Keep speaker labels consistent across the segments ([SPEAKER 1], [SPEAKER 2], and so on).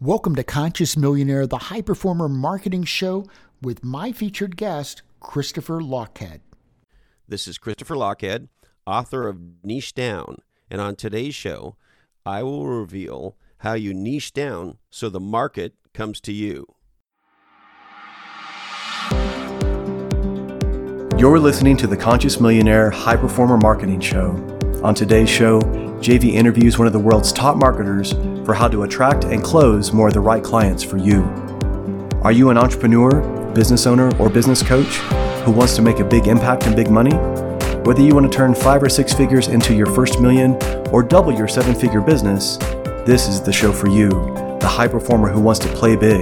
[SPEAKER 1] Welcome to Conscious Millionaire, the high performer marketing show with my featured guest, Christopher Lochhead.
[SPEAKER 2] This is Christopher Lochhead, author of Niche Down, and on today's show, I will reveal how you niche down so the market comes to you.
[SPEAKER 3] You're listening to the Conscious Millionaire High Performer Marketing Show. On today's show, JV interviews one of the world's top marketers for how to attract and close more of the right clients for you. Are you an entrepreneur, business owner, or business coach who wants to make a big impact and big money? Whether you want to turn five or six figures into your first million or double your seven figure business, this is the show for you, the high performer who wants to play big.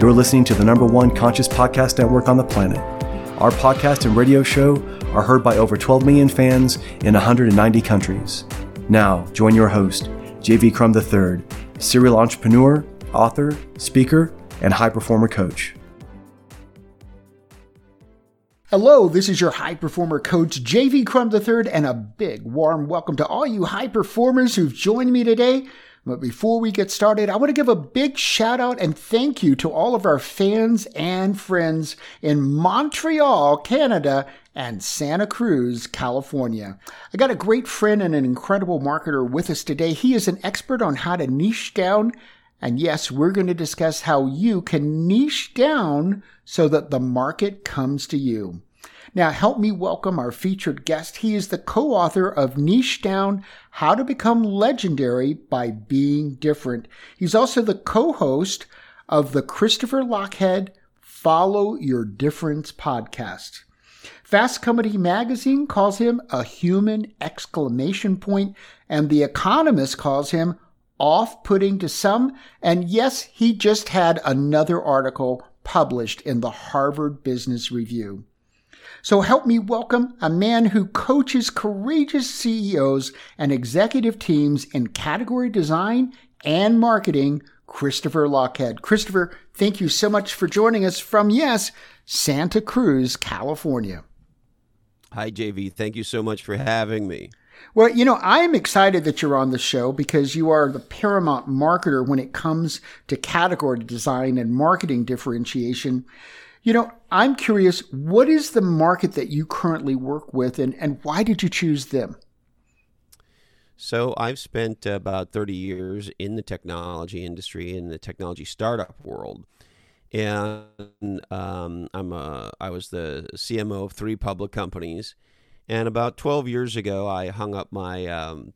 [SPEAKER 3] You're listening to the number one conscious podcast network on the planet. Our podcast and radio show are heard by over 12 million fans in 190 countries. Now, join your host, JV Crum III, serial entrepreneur, author, speaker, and high performer coach.
[SPEAKER 1] Hello, this is your high performer coach, JV Crum III, and a big warm welcome to all you high performers who've joined me today. But before we get started, I want to give a big shout out and thank you to all of our fans and friends in Montreal, Canada, and Santa Cruz, California. I got a great friend and an incredible marketer with us today. He is an expert on how to niche down. And yes, we're going to discuss how you can niche down so that the market comes to you. Now, help me welcome our featured guest. He is the co author of Niche Down How to Become Legendary by Being Different. He's also the co host of the Christopher Lochhead Follow Your Difference podcast. Fast Company magazine calls him a human exclamation point, and The Economist calls him off putting to some. And yes, he just had another article published in the Harvard Business Review. So help me welcome a man who coaches courageous CEOs and executive teams in category design and marketing, Christopher Lochhead. Christopher, thank you so much for joining us from, yes, Santa Cruz, California.
[SPEAKER 2] Hi, JV. Thank you so much for having me.
[SPEAKER 1] Well, you know, I'm excited that you're on the show because you are the paramount marketer when it comes to category design and marketing differentiation. You know, I'm curious, what is the market that you currently work with and, and why did you choose them?
[SPEAKER 2] So, I've spent about 30 years in the technology industry, in the technology startup world. And um, I'm a, I was the CMO of three public companies. And about 12 years ago, I hung up my um,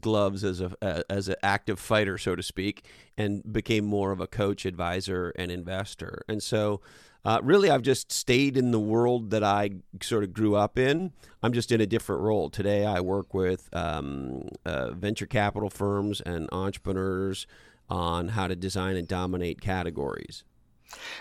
[SPEAKER 2] gloves as a as an active fighter, so to speak, and became more of a coach, advisor, and investor. And so uh, really, I've just stayed in the world that I sort of grew up in. I'm just in a different role. Today, I work with um, uh, venture capital firms and entrepreneurs on how to design and dominate categories.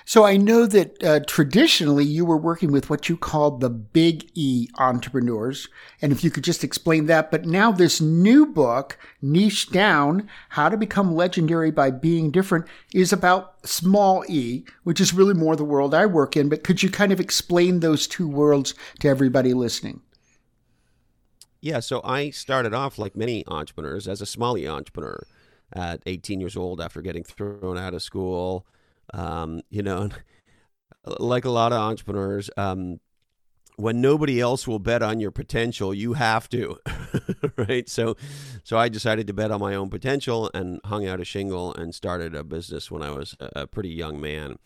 [SPEAKER 1] So I know that uh, traditionally you were working with what you called the big E entrepreneurs. And if you could just explain that. But now this new book, Niche Down, How to Become Legendary by Being Different, is about small E, which is really more the world I work in. But could you kind of explain those two worlds to everybody listening?
[SPEAKER 2] Yeah, so I started off like many entrepreneurs as a small E entrepreneur at 18 years old after getting thrown out of school um, you know, like a lot of entrepreneurs, um, when nobody else will bet on your potential, you have to, right? So, so I decided to bet on my own potential and hung out a shingle and started a business when I was a, pretty young man.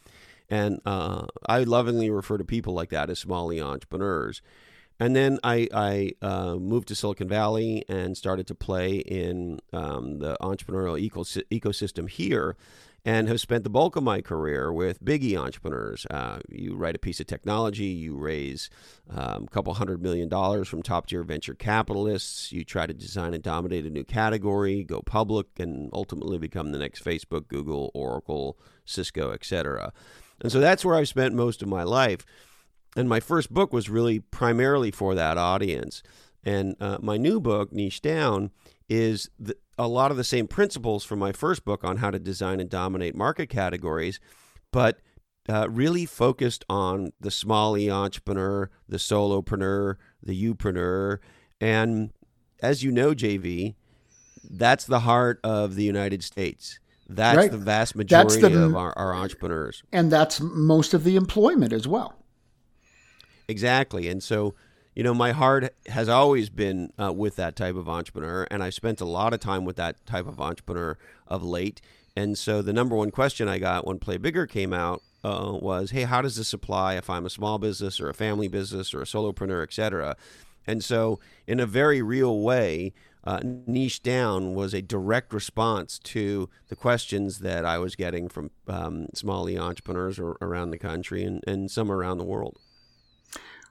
[SPEAKER 2] And uh, I lovingly refer to people like that as small entrepreneurs. And then I, I uh, moved to Silicon Valley and started to play in um, the entrepreneurial ecos- ecosystem here and have spent the bulk of my career with biggie entrepreneurs. Uh, you write a piece of technology, you raise um, a couple hundred million dollars from top tier venture capitalists, you try to design and dominate a new category, go public, and ultimately become the next Facebook, Google, Oracle, Cisco, etc. And so that's where I've spent most of my life. And my first book was really primarily for that audience. And uh, my new book, Niche Down, is the, a lot of the same principles from my first book on how to design and dominate market categories, but uh, really focused on the small e entrepreneur, the solopreneur, the upreneur. And as you know, JV, that's the heart of the United States. That's
[SPEAKER 1] Right.
[SPEAKER 2] the vast majority
[SPEAKER 1] the-
[SPEAKER 2] of our, our entrepreneurs.
[SPEAKER 1] And that's most of the employment as well.
[SPEAKER 2] Exactly. And so, you know, my heart has always been uh, with that type of entrepreneur, and I've spent a lot of time with that type of entrepreneur of late. And so, the number one question I got when Play Bigger came out uh, was, "Hey, how does this apply if I'm a small business or a family business or a solopreneur, et cetera?" And so, in a very real way, uh, niche down was a direct response to the questions that I was getting from um, small entrepreneurs ar- around the country and, and some around the world.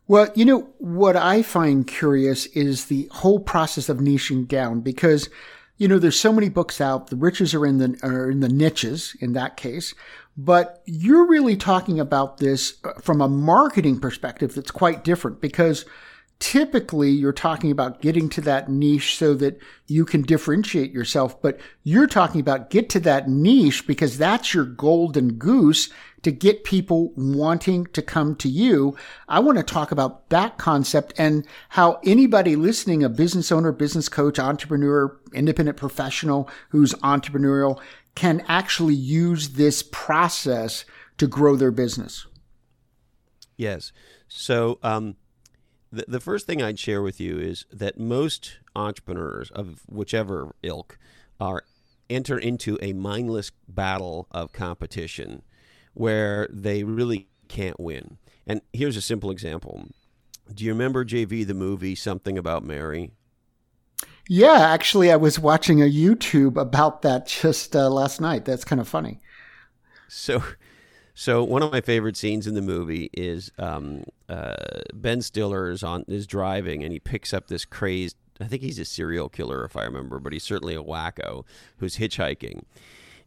[SPEAKER 1] Well, you know, what I find curious is the whole process of niching down because, you know, there's so many books out. The riches are in the, are in the niches in that case. But you're really talking about this uh, from a marketing perspective that's quite different because typically you're talking about getting to that niche so that you can differentiate yourself. But you're talking about get to that niche because that's your golden goose to get people wanting to come to you. I want to talk about that concept and how anybody listening, a business owner, business coach, entrepreneur, independent professional who's entrepreneurial can actually use this process to grow their business.
[SPEAKER 2] Yes. So, um, the, the first thing I'd share with you is that most entrepreneurs of whichever ilk are enter into a mindless battle of competition where they really can't win. And here's a simple example. Do you remember JV the movie Something About Mary?
[SPEAKER 1] Yeah, actually, I was watching a YouTube about that just uh, last night. That's kind of funny.
[SPEAKER 2] So, so one of my favorite scenes in the movie is um, uh, Ben Stiller is on is driving and he picks up this crazed. I think he's a serial killer if I remember, but he's certainly a wacko who's hitchhiking,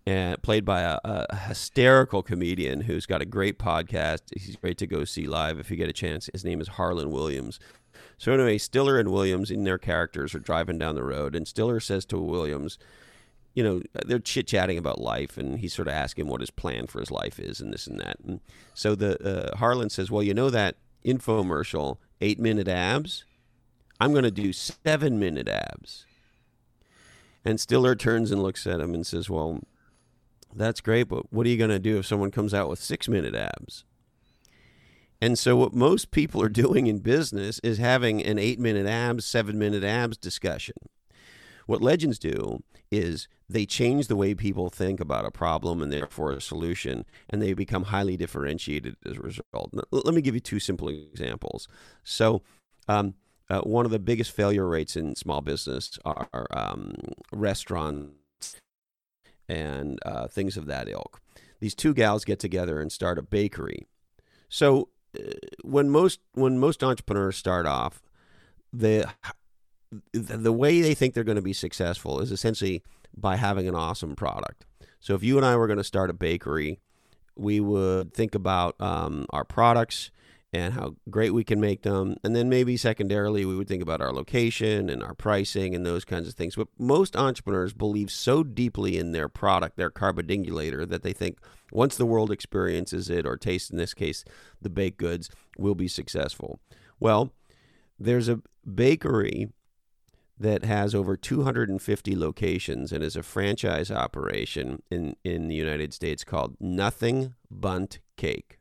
[SPEAKER 2] and played by a, a hysterical comedian who's got a great podcast. He's great to go see live if you get a chance. His name is Harland Williams. So anyway, Stiller and Williams in their characters are driving down the road, and Stiller says to Williams, you know, they're chit chatting about life, and he's sort of asking what his plan for his life is, and this and that. And so the uh, Harlan says, "Well, you know that infomercial, eight minute abs. I'm going to do seven minute abs." And Stiller turns and looks at him and says, "Well, that's great, but what are you going to do if someone comes out with six minute abs?" And so, what most people are doing in business is having an eight minute abs, seven minute abs discussion. What legends do is they change the way people think about a problem and therefore a solution, and they become highly differentiated as a result. Let me give you two simple examples. So, um, uh, one of the biggest failure rates in small business are um, restaurants and uh, things of that ilk. These two gals get together and start a bakery. So, uh, when most when most entrepreneurs start off, the the way they think they're going to be successful is essentially by having an awesome product. So if you and I were going to start a bakery, we would think about um, our products and how great we can make them, and then maybe secondarily we would think about our location and our pricing and those kinds of things. But most entrepreneurs believe so deeply in their product, their carbidingulator, that they think once the world experiences it or tastes, in this case, the baked goods, will be successful. Well, there's a bakery that has over 250 locations and is a franchise operation in, in the United States called Nothing Bundt Cake.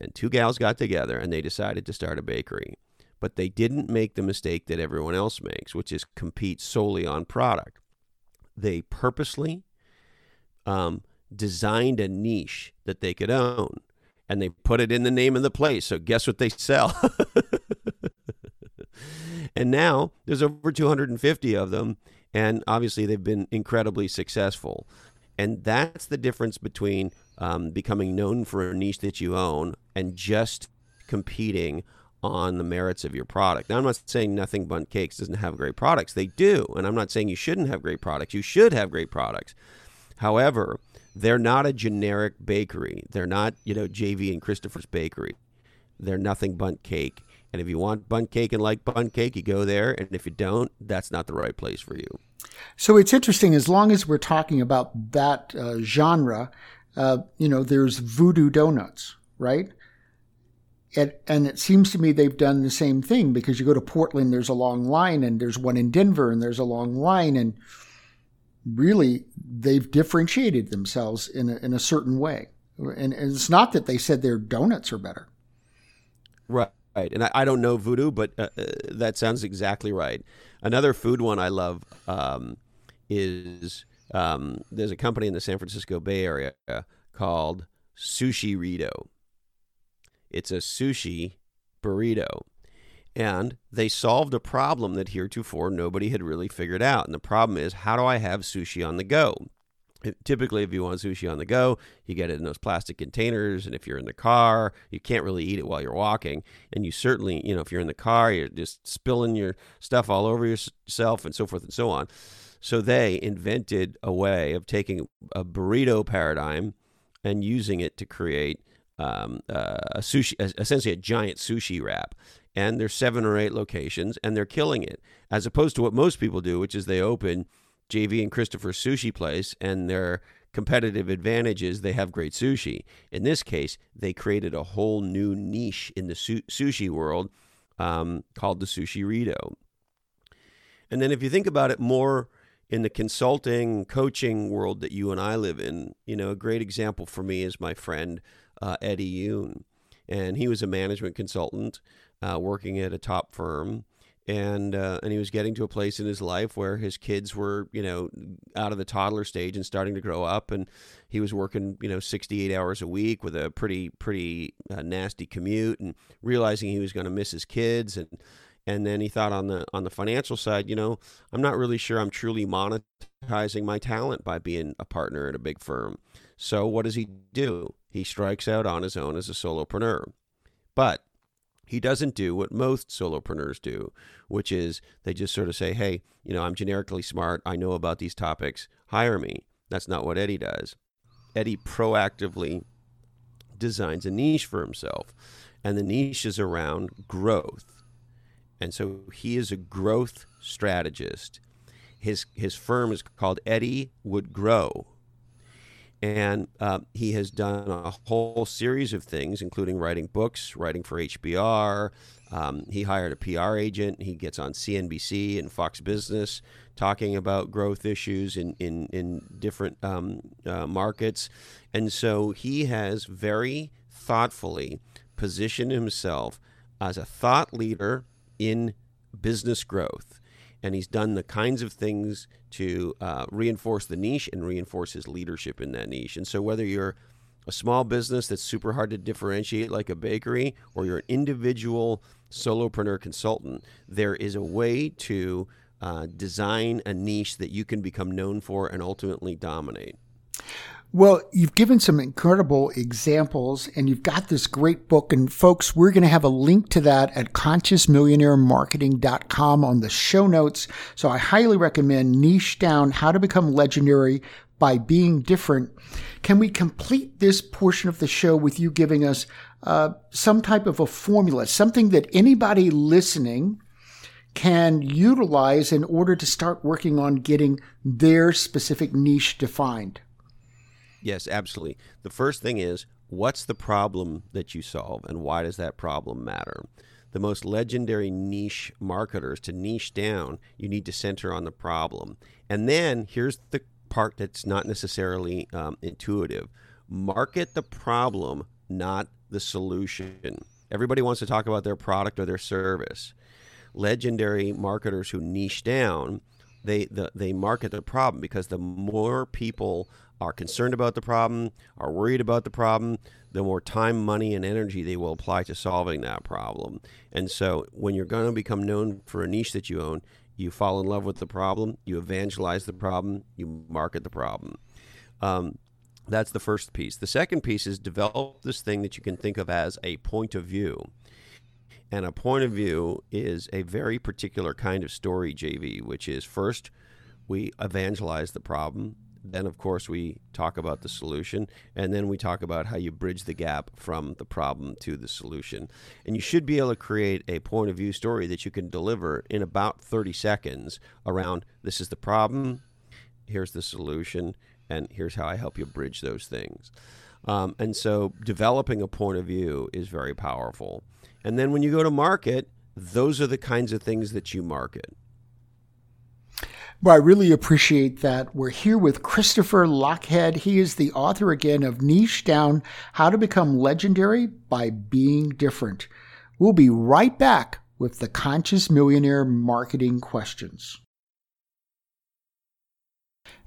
[SPEAKER 2] And two gals got together and they decided to start a bakery. But they didn't make the mistake that everyone else makes, which is compete solely on product. They purposely um, designed a niche that they could own and they put it in the name of the place. So, guess what they sell? and now there's over 250 of them and obviously they've been incredibly successful and that's the difference between um, becoming known for a niche that you own and just competing on the merits of your product. Now, I'm not saying Nothing Bundt Cakes doesn't have great products. They do. And I'm not saying you shouldn't have great products. You should have great products. However, they're not a generic bakery. They're not, you know, JV and Christopher's Bakery. They're Nothing Bundt Cake. And if you want bundt cake and like bundt cake, you go there. And if you don't, that's not the right place for you.
[SPEAKER 1] So it's interesting, as long as we're talking about that uh, genre, uh, you know, there's voodoo donuts, right? And, and it seems to me they've done the same thing because you go to Portland, there's a long line, and there's one in Denver, and there's a long line. And really they've differentiated themselves in a, in a certain way. And, and it's not that they said their donuts are better.
[SPEAKER 2] Right. And I, I don't know voodoo, but uh, uh, that sounds exactly right. Another food one I love um, is um, there's a company in the San Francisco Bay Area called Sushirrito. It's a sushi burrito. And they solved a problem that heretofore nobody had really figured out. And the problem is how do I have sushi on the go? Typically, if you want sushi on the go, you get it in those plastic containers. And if you're in the car, you can't really eat it while you're walking. And you certainly, you know, if you're in the car, you're just spilling your stuff all over yourself and so forth and so on. So they invented a way of taking a burrito paradigm and using it to create um, uh, a sushi, essentially a giant sushi wrap. And there's seven or eight locations, and they're killing it, as opposed to what most people do, which is they open JV and Christopher's sushi place, and their competitive advantage is they have great sushi. In this case, they created a whole new niche in the su- sushi world um, called the Sushirrito. And then if you think about it more in the consulting coaching world that you and I live in, you know, a great example for me is my friend uh, Eddie Yoon. And he was a management consultant uh, working at a top firm. And, uh, and he was getting to a place in his life where his kids were, you know, out of the toddler stage and starting to grow up. And he was working, you know, 68 hours a week with a pretty, pretty uh, nasty commute and realizing he was going to miss his kids. And, and then he thought on the on the financial side, you know, I'm not really sure I'm truly monetizing my talent by being a partner at a big firm. So what does he do? He strikes out on his own as a solopreneur. But he doesn't do what most solopreneurs do, which is they just sort of say, "Hey, you know, I'm generically smart. I know about these topics. Hire me." That's not what Eddie does. Eddie proactively designs a niche for himself, and the niche is around growth and so he is a growth strategist. His his firm is called Eddie Would Grow, and uh, he has done a whole series of things, including writing books, writing for HBR. Um, he hired a PR agent. He gets on CNBC and Fox Business talking about growth issues in in in different um, uh, markets, and so he has very thoughtfully positioned himself as a thought leader in business growth. And he's done the kinds of things to uh, reinforce the niche and reinforce his leadership in that niche. And so, whether you're a small business that's super hard to differentiate, like a bakery, or you're an individual solopreneur consultant, there is a way to uh, design a niche that you can become known for and ultimately dominate.
[SPEAKER 1] Well, you've given some incredible examples and you've got this great book. And folks, we're going to have a link to that at consciousmillionairemarketing.com on the show notes. So I highly recommend Niche Down How to Become Legendary by Being Different. Can we complete this portion of the show with you giving us uh, some type of a formula, something that anybody listening can utilize in order to start working on getting their specific niche defined?
[SPEAKER 2] Yes, absolutely. The first thing is what's the problem that you solve and why does that problem matter? The most legendary niche marketers to niche down, you need to center on the problem. And then here's the part that's not necessarily um, intuitive market the problem, not the solution. Everybody wants to talk about their product or their service. Legendary marketers who niche down, they the, they market the problem because the more people are concerned about the problem, are worried about the problem, the more time, money, and energy they will apply to solving that problem. And so when you're going to become known for a niche that you own, you fall in love with the problem, you evangelize the problem, you market the problem. Um, that's the first piece. The second piece is develop this thing that you can think of as a point of view. And a point of view is a very particular kind of story, JV, which is first, we evangelize the problem then, of course, we talk about the solution, and then we talk about how you bridge the gap from the problem to the solution. And you should be able to create a point of view story that you can deliver in about 30 seconds around this is the problem, here's the solution, and here's how I help you bridge those things. Um, and so, developing a point of view is very powerful. And then, when you go to market, those are the kinds of things that you market.
[SPEAKER 1] Well, I really appreciate that. We're here with Christopher Lochhead. He is the author again of Niche Down How to Become Legendary by Being Different. We'll be right back with the Conscious Millionaire Marketing Questions.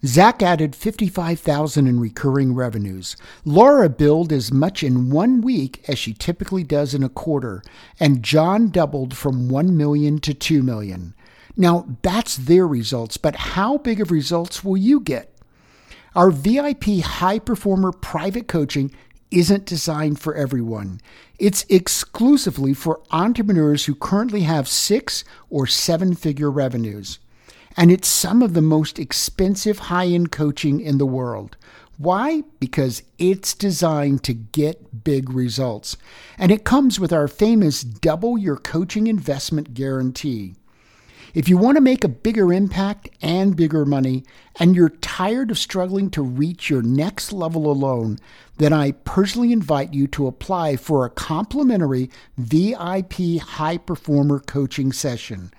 [SPEAKER 1] Zach added 55,000 in recurring revenues. Laura billed as much in one week as she typically does in a quarter, and John doubled from 1 million to 2 million. Now, that's their results, but how big of results will you get? Our VIP high performer private coaching isn't designed for everyone. It's exclusively for entrepreneurs who currently have six or seven figure revenues. And it's some of the most expensive high end coaching in the world. Why? Because it's designed to get big results. And it comes with our famous double your coaching investment guarantee. If you want to make a bigger impact and bigger money, and you're tired of struggling to reach your next level alone, then I personally invite you to apply for a complimentary VIP high performer coaching session.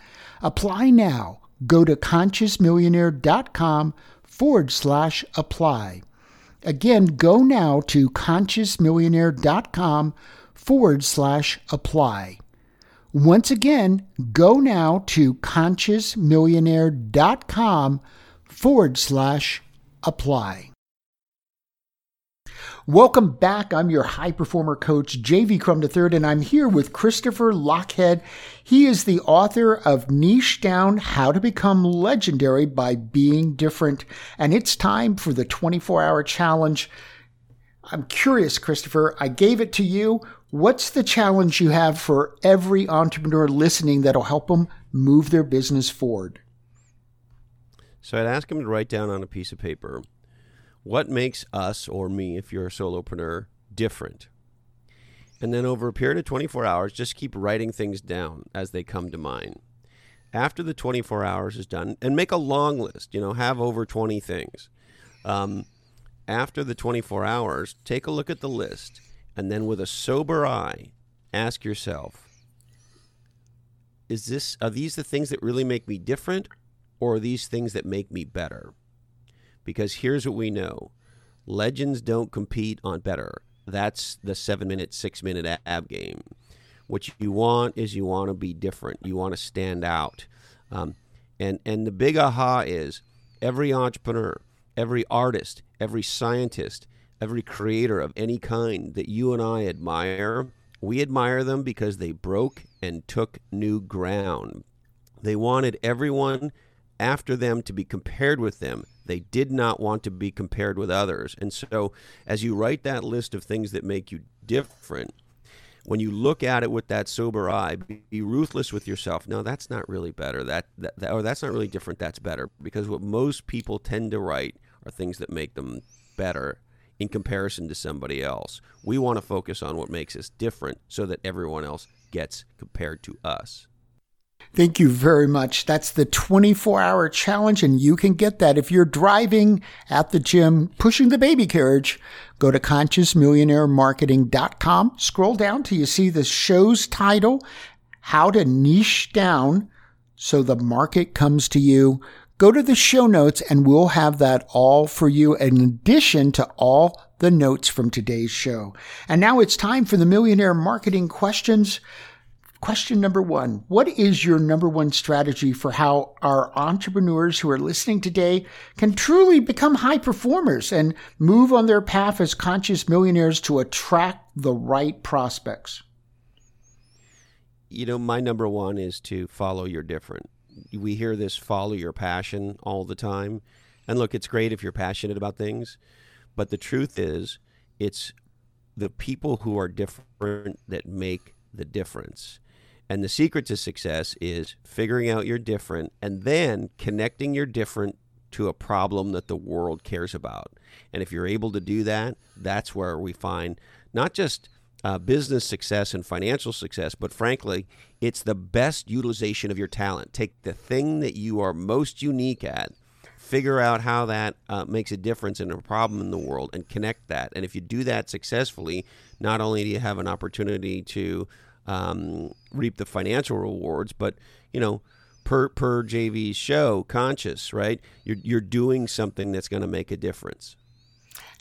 [SPEAKER 1] Apply now. Go to consciousmillionaire.com forward slash apply. Again, go now to consciousmillionaire.com forward slash apply. Once again, go now to consciousmillionaire.com forward slash apply. Welcome back. I'm your high performer coach, JV Crum III, and I'm here with Christopher Lochhead. He is the author of Niche Down How to Become Legendary by Being Different. And it's time for the 24 hour challenge. I'm curious, Christopher. I gave it to you. What's the challenge you have for every entrepreneur listening that'll help them move their business forward?
[SPEAKER 2] So I'd ask them to write down on a piece of paper what makes us or me, if you're a solopreneur, different. And then over a period of 24 hours, just keep writing things down as they come to mind. After the 24 hours is done, and make a long list, you know, have over 20 things. Um, after the 24 hours, take a look at the list and then with a sober eye, ask yourself, is this are these the things that really make me different or are these things that make me better? Because here's what we know. Legends don't compete on better. That's the 7 minute, 6 minute ab game. What you want is you want to be different. You want to stand out. Um, and and the big aha is every entrepreneur, every artist, every scientist, every creator of any kind that you and I admire, we admire them because they broke and took new ground. They wanted everyone after them to be compared with them. They did not want to be compared with others. And so, as you write that list of things that make you different, when you look at it with that sober eye, be, ruthless with yourself. No, that's not really better. That, that, that or that's not really different. That's better because what most people tend to write are things that make them better in comparison to somebody else. We want to focus on what makes us different so that everyone else gets compared to us.
[SPEAKER 1] Thank you very much. That's the 24 hour challenge, and you can get that if you're driving at the gym, pushing the baby carriage. Go to consciousmillionairemarketing.com. Scroll down till you see the show's title, How to Niche Down so the market comes to you. Go to the show notes and we'll have that all for you in addition to all the notes from today's show. And now it's time for the millionaire marketing questions. Question number one What is your number one strategy for how our entrepreneurs who are listening today can truly become high performers and move on their path as conscious millionaires to attract the right prospects?
[SPEAKER 2] You know, my number one is to follow your different we hear this follow your passion all the time. And look, it's great if you're passionate about things, but the truth is, it's the people who are different that make the difference. And the secret to success is figuring out you're different and then connecting your different to a problem that the world cares about. And if you're able to do that, that's where we find not just uh, business success and financial success, but frankly, it's the best utilization of your talent. Take the thing that you are most unique at, figure out how that uh, makes a difference in a problem in the world, and connect that. And if you do that successfully, not only do you have an opportunity to um, reap the financial rewards, but you know per per JV's show, conscious, right? You're you're doing something that's going to make a difference.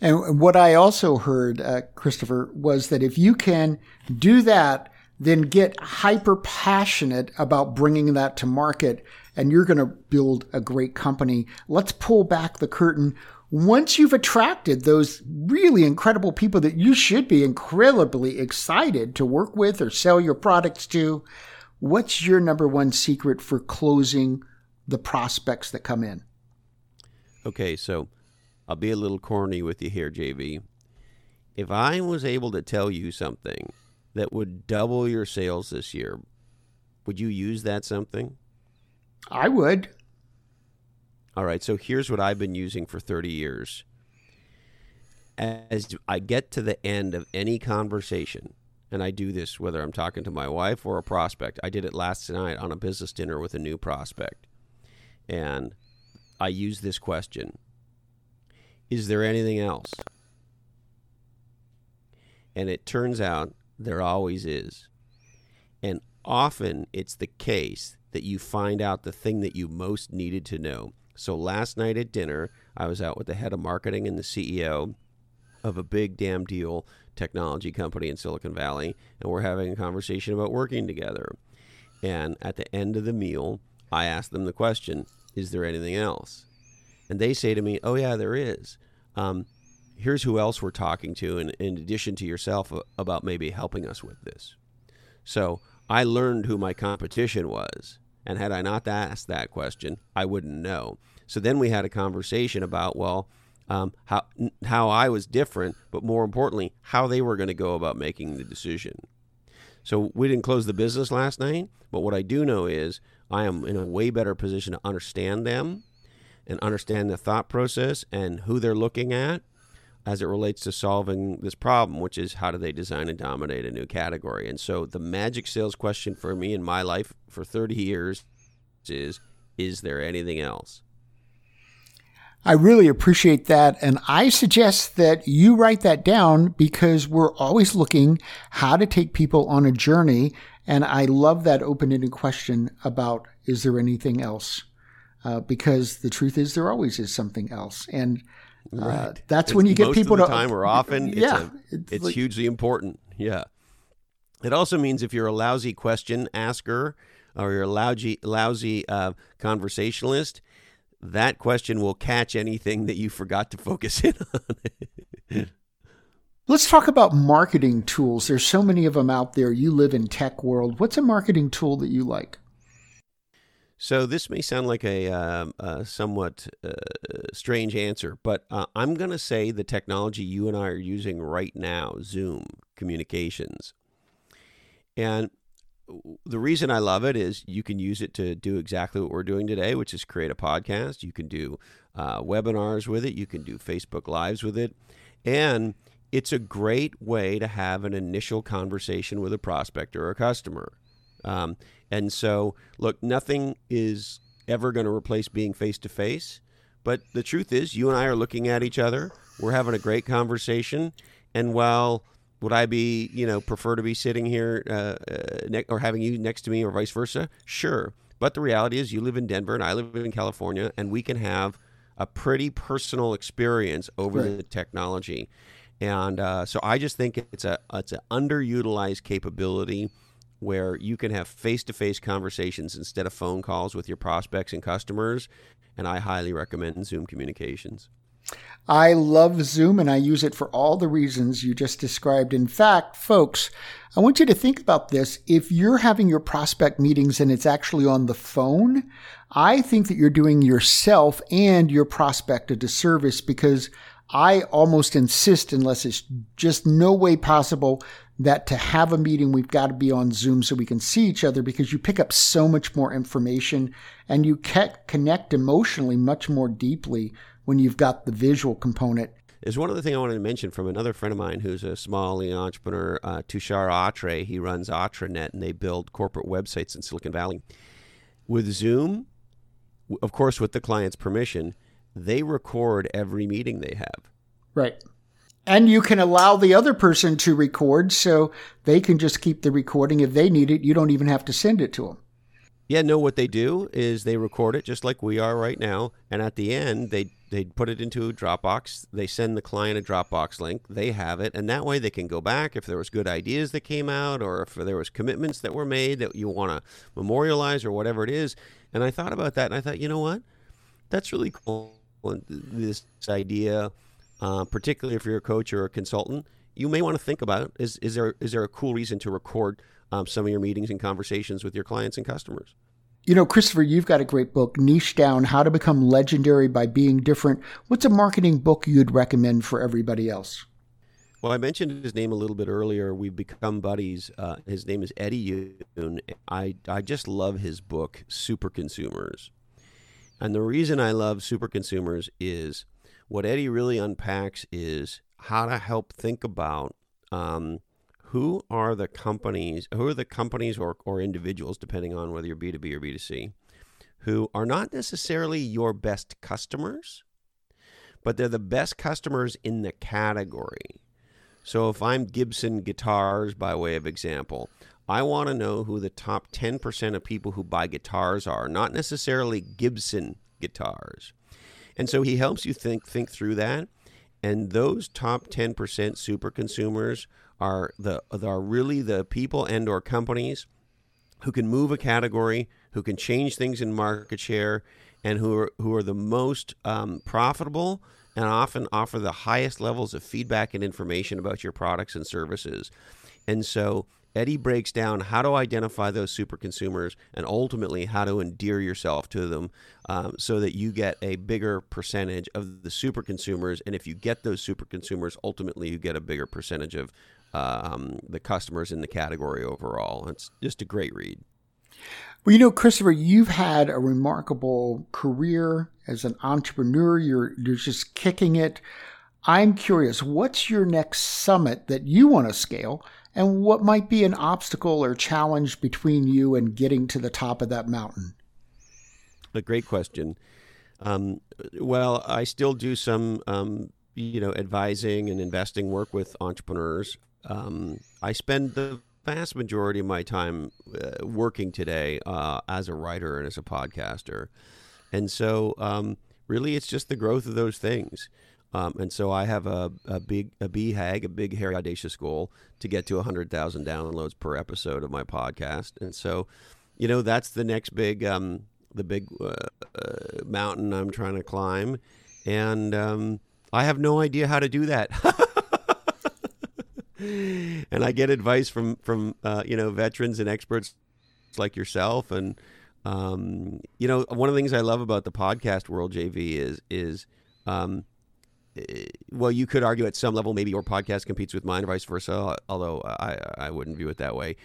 [SPEAKER 1] And what I also heard, uh, Christopher, was that if you can do that, then get hyper passionate about bringing that to market, and you're going to build a great company. Let's pull back the curtain. Once you've attracted those really incredible people that you should be incredibly excited to work with or sell your products to, what's your number one secret for closing the prospects that come in?
[SPEAKER 2] Okay, so I'll be a little corny with you here, JV. If I was able to tell you something that would double your sales this year, would you use that something?
[SPEAKER 1] I would.
[SPEAKER 2] All right, so here's what I've been using for 30 years. As I get to the end of any conversation, and I do this whether I'm talking to my wife or a prospect. I did it last night on a business dinner with a new prospect. And I use this question Is there anything else? And it turns out there always is. And often it's the case that you find out the thing that you most needed to know. So last night at dinner, I was out with the head of marketing and the CEO of a big damn deal technology company in Silicon Valley, and we're having a conversation about working together. And at the end of the meal, I asked them the question, Is there anything else? And they say to me, Oh, yeah, there is. Um, here's who else we're talking to, in, in addition to yourself, about maybe helping us with this. So I learned who my competition was. And had I not asked that question, I wouldn't know. So then we had a conversation about, well, um, how how I was different, but more importantly, how they were going to go about making the decision. So we didn't close the business last night, but what I do know is I am in a way better position to understand them and understand the thought process and who they're looking at as it relates to solving this problem, which is how do they design and dominate a new category. And so the magic sales question for me in my life for 30 years is is there anything else?
[SPEAKER 1] I really appreciate that. And I suggest that you write that down because we're always looking how to take people on a journey. And I love that open ended question about is there anything else? Uh, because the truth is there always is something else. And uh, right. that's
[SPEAKER 2] it's
[SPEAKER 1] when you get people
[SPEAKER 2] to
[SPEAKER 1] time
[SPEAKER 2] or often. Yeah, it's, a, it's, it's like, hugely important. Yeah. It also means if you're a lousy question asker or you're a lousy, lousy uh, conversationalist, that question will catch anything that you forgot to focus in on.
[SPEAKER 1] Let's talk about marketing tools. There's so many of them out there. You live in tech world. What's a marketing tool that you like?
[SPEAKER 2] So this may sound like a, uh, a somewhat uh, strange answer, but uh, I'm going to say the technology you and I are using right now, Zoom communications. And the reason I love it is you can use it to do exactly what we're doing today, which is create a podcast. You can do uh, webinars with it. You can do Facebook Lives with it. And it's a great way to have an initial conversation with a prospect or a customer. Um, and so, look, nothing is ever going to replace being face to face. But the truth is, you and I are looking at each other. We're having a great conversation. And while would I be, you know, prefer to be sitting here uh, uh, ne- or having you next to me or vice versa? Sure. But the reality is, you live in Denver and I live in California, and we can have a pretty personal experience over right. the technology. And uh, so I just think it's a it's an underutilized capability where you can have face to face conversations instead of phone calls with your prospects and customers. And I highly recommend Zoom communications.
[SPEAKER 1] I love Zoom and I use it for all the reasons you just described. In fact, folks, I want you to think about this. If you're having your prospect meetings and it's actually on the phone, I think that you're doing yourself and your prospect a disservice because I almost insist, unless it's just no way possible, that to have a meeting, we've got to be on Zoom so we can see each other because you pick up so much more information and you connect emotionally much more deeply when you've got the visual component.
[SPEAKER 2] There's one other thing I wanted to mention from another friend of mine who's a small entrepreneur, uh, Tushar Atre. He runs AtreNet, and they build corporate websites in Silicon Valley. With Zoom, of course, with the client's permission, they record every meeting they have.
[SPEAKER 1] Right. And you can allow the other person to record so they can just keep the recording if they need it. You don't even have to send it to them.
[SPEAKER 2] Yeah, no. What they do is they record it just like we are right now, and at the end they they put it into a Dropbox. They send the client a Dropbox link. They have it, and that way they can go back if there was good ideas that came out, or if there was commitments that were made that you want to memorialize, or whatever it is. And I thought about that, and I thought, you know what, that's really cool. This idea, uh, particularly if you're a coach or a consultant, you may want to think about is is there is there a cool reason to record um, some of your meetings and conversations with your clients and customers?
[SPEAKER 1] You know, Christopher, you've got a great book, Niche Down How to Become Legendary by Being Different. What's a marketing book you'd recommend for everybody else?
[SPEAKER 2] Well, I mentioned his name a little bit earlier. We've become buddies. Uh, his name is Eddie Yoon. I, I just love his book, Super Consumers. And the reason I love Super Consumers is what Eddie really unpacks is how to help think about um, who are the companies, who are the companies or, or individuals, depending on whether you're B2B or B2C, who are not necessarily your best customers, but they're the best customers in the category. So if I'm Gibson Guitars, by way of example, I want to know who the top 10% of people who buy guitars are, not necessarily Gibson guitars. And so he helps you think think through that. And those top 10% super consumers are the are really the people and or companies who can move a category, who can change things in market share, and who are who are the most um, profitable and often offer the highest levels of feedback and information about your products and services. And so Eddie breaks down how to identify those super consumers and ultimately how to endear yourself to them um, so that you get a bigger percentage of the super consumers. And if you get those super consumers, ultimately you get a bigger percentage of um, the customers in the category overall. It's just a great read.
[SPEAKER 1] Well, you know, Christopher, you've had a remarkable career as an entrepreneur. You're you're just kicking it. I'm curious, what's your next summit that you want to scale, and what might be an obstacle or challenge between you and getting to the top of that mountain?
[SPEAKER 2] A great question. Um, well, I still do some, um, you know, advising and investing work with entrepreneurs. Um, I spend the vast majority of my time uh, working today uh, as a writer and as a podcaster. And so, um, really, it's just the growth of those things. Um, and so I have a, a big a BHAG, a big hairy audacious goal to get to 100,000 downloads per episode of my podcast. And so, you know, that's the next big um, the big uh, uh, mountain I'm trying to climb. And um, I have no idea how to do that. and I get advice from from uh, you know veterans and experts like yourself, and um, you know one of the things I love about the podcast world, JV, is is um, well, you could argue at some level maybe your podcast competes with mine, or vice versa. Although I I wouldn't view it that way.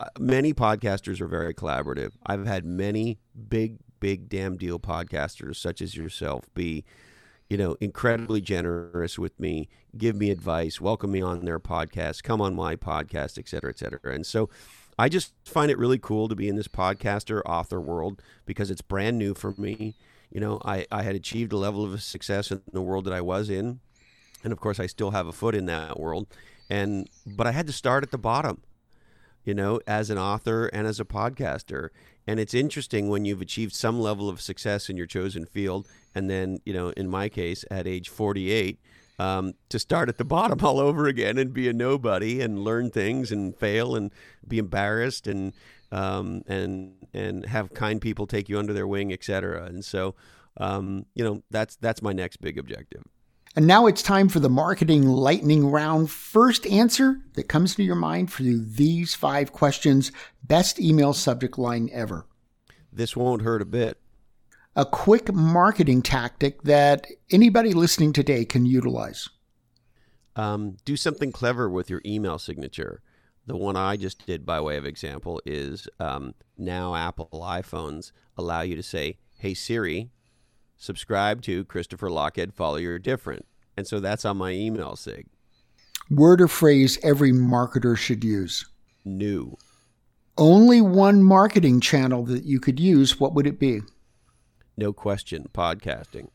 [SPEAKER 2] Uh, many podcasters are very collaborative. I've had many big big damn deal podcasters such as yourself be you know, incredibly generous with me, give me advice, welcome me on their podcast, come on my podcast, et cetera, et cetera. And so I just find it really cool to be in this podcaster author world because it's brand new for me. You know, I, I had achieved a level of success in the world that I was in. And of course, I still have a foot in that world. And, but I had to start at the bottom, you know, as an author and as a podcaster. And it's interesting when you've achieved some level of success in your chosen field and then you know in my case at age 48 um, to start at the bottom all over again and be a nobody and learn things and fail and be embarrassed and um, and and have kind people take you under their wing, etc. And so, um, you know, that's that's my next big objective.
[SPEAKER 1] And now it's time for the marketing lightning round. First answer that comes to your mind for these five questions. Best email subject line ever.
[SPEAKER 2] This won't hurt a bit
[SPEAKER 1] a quick marketing tactic that anybody listening today can utilize?
[SPEAKER 2] Um, do something clever with your email signature. The one I just did by way of example is um, now Apple iPhones allow you to say, Hey Siri, subscribe to Christopher Lochhead, follow your different. And so that's on my email sig.
[SPEAKER 1] Word or phrase every marketer should use?
[SPEAKER 2] New.
[SPEAKER 1] Only one marketing channel that you could use, what would it be?
[SPEAKER 2] no question, podcasting.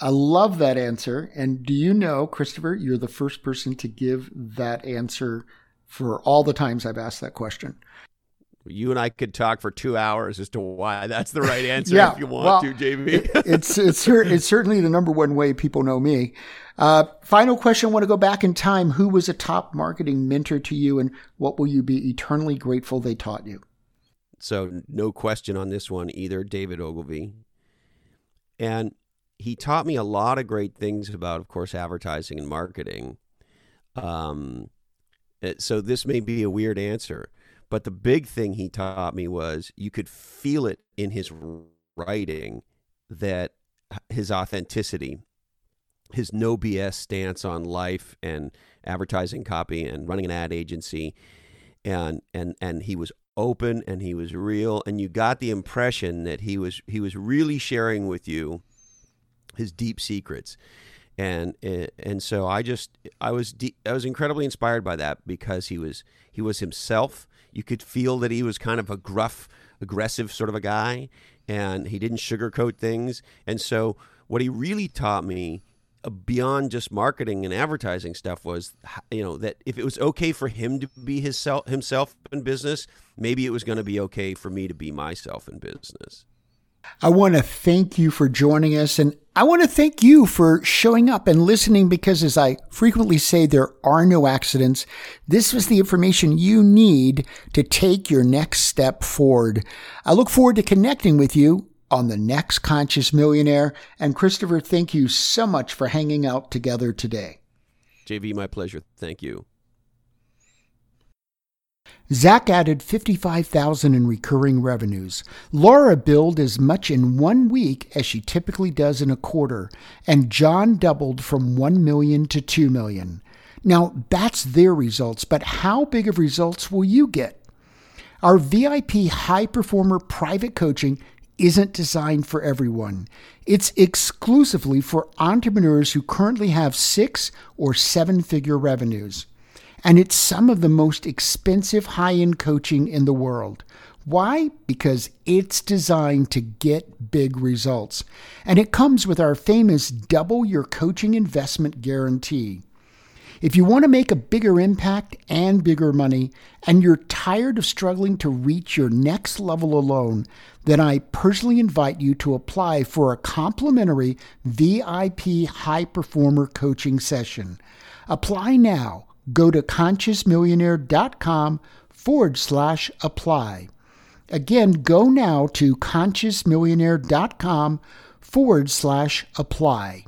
[SPEAKER 1] I love that answer. And do you know, Christopher, you're the first person to give that answer for all the times I've asked that question.
[SPEAKER 2] You and I could talk for two hours as to why that's the right answer
[SPEAKER 1] yeah,
[SPEAKER 2] if you want
[SPEAKER 1] well,
[SPEAKER 2] to, JV.
[SPEAKER 1] it's it's it's certainly the number one way people know me. Uh, final question: I want to go back in time. Who was a top marketing mentor to you, and what will you be eternally grateful they taught you?
[SPEAKER 2] So no question on this one either. David Ogilvy, and he taught me a lot of great things about, of course, advertising and marketing. Um, so this may be a weird answer, but the big thing he taught me was you could feel it in his writing that his authenticity, his no BS stance on life and advertising copy and running an ad agency, and and and he was open and he was real, and you got the impression that he was he was really sharing with you his deep secrets and and so I just I was de- I was incredibly inspired by that because he was he was himself. You could feel that he was kind of a gruff, aggressive sort of a guy, and he didn't sugarcoat things. And so what he really taught me uh, beyond just marketing and advertising stuff was you know that if it was okay for him to be his self, himself in business, maybe it was going to be okay for me to be myself in business.
[SPEAKER 1] I want to thank you for joining us. And I want to thank you for showing up and listening because, as I frequently say, there are no accidents. This was the information you need to take your next step forward. I look forward to connecting with you on the next Conscious Millionaire. And Christopher, thank you so much for hanging out together today.
[SPEAKER 2] JV, my pleasure. Thank you.
[SPEAKER 1] Zach added 55,000 in recurring revenues. Laura billed as much in one week as she typically does in a quarter, and John doubled from 1 million to 2 million. Now, that's their results, but how big of results will you get? Our VIP high performer private coaching isn't designed for everyone. It's exclusively for entrepreneurs who currently have six or seven figure revenues and it's some of the most expensive high end coaching in the world. Why? Because it's designed to get big results. And it comes with our famous double your coaching investment guarantee. If you want to make a bigger impact and bigger money, and you're tired of struggling to reach your next level alone, then I personally invite you to apply for a complimentary VIP high performer coaching session. Apply now go to consciousmillionaire.com forward slash apply. Again, go now to consciousmillionaire.com forward slash apply.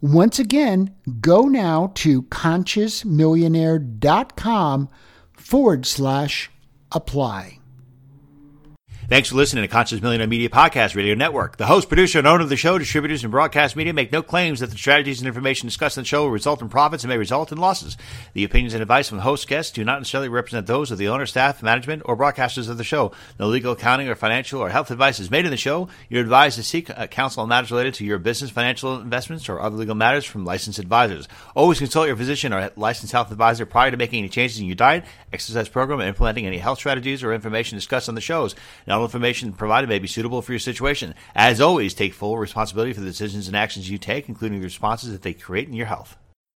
[SPEAKER 1] Once again, go now to consciousmillionaire.com forward slash apply.
[SPEAKER 4] Thanks for listening to Conscious Millionaire Media Podcast Radio Network. The host, producer, and owner of the show, distributors, and broadcast media make no claims that the strategies and information discussed on the show will result in profits and may result in losses. The opinions and advice from the host guests do not necessarily represent those of the owner, staff, management, or broadcasters of the show. No legal, accounting, or financial or health advice is made in the show. You're advised to seek uh, counsel on matters related to your business, financial investments, or other legal matters from licensed advisors. Always consult your physician or licensed health advisor prior to making any changes in your diet, exercise program, and implementing any health strategies or information discussed on the shows. Not information provided may be suitable for your situation. As always, take full responsibility for the decisions and actions you take, including the responses that they create in your health.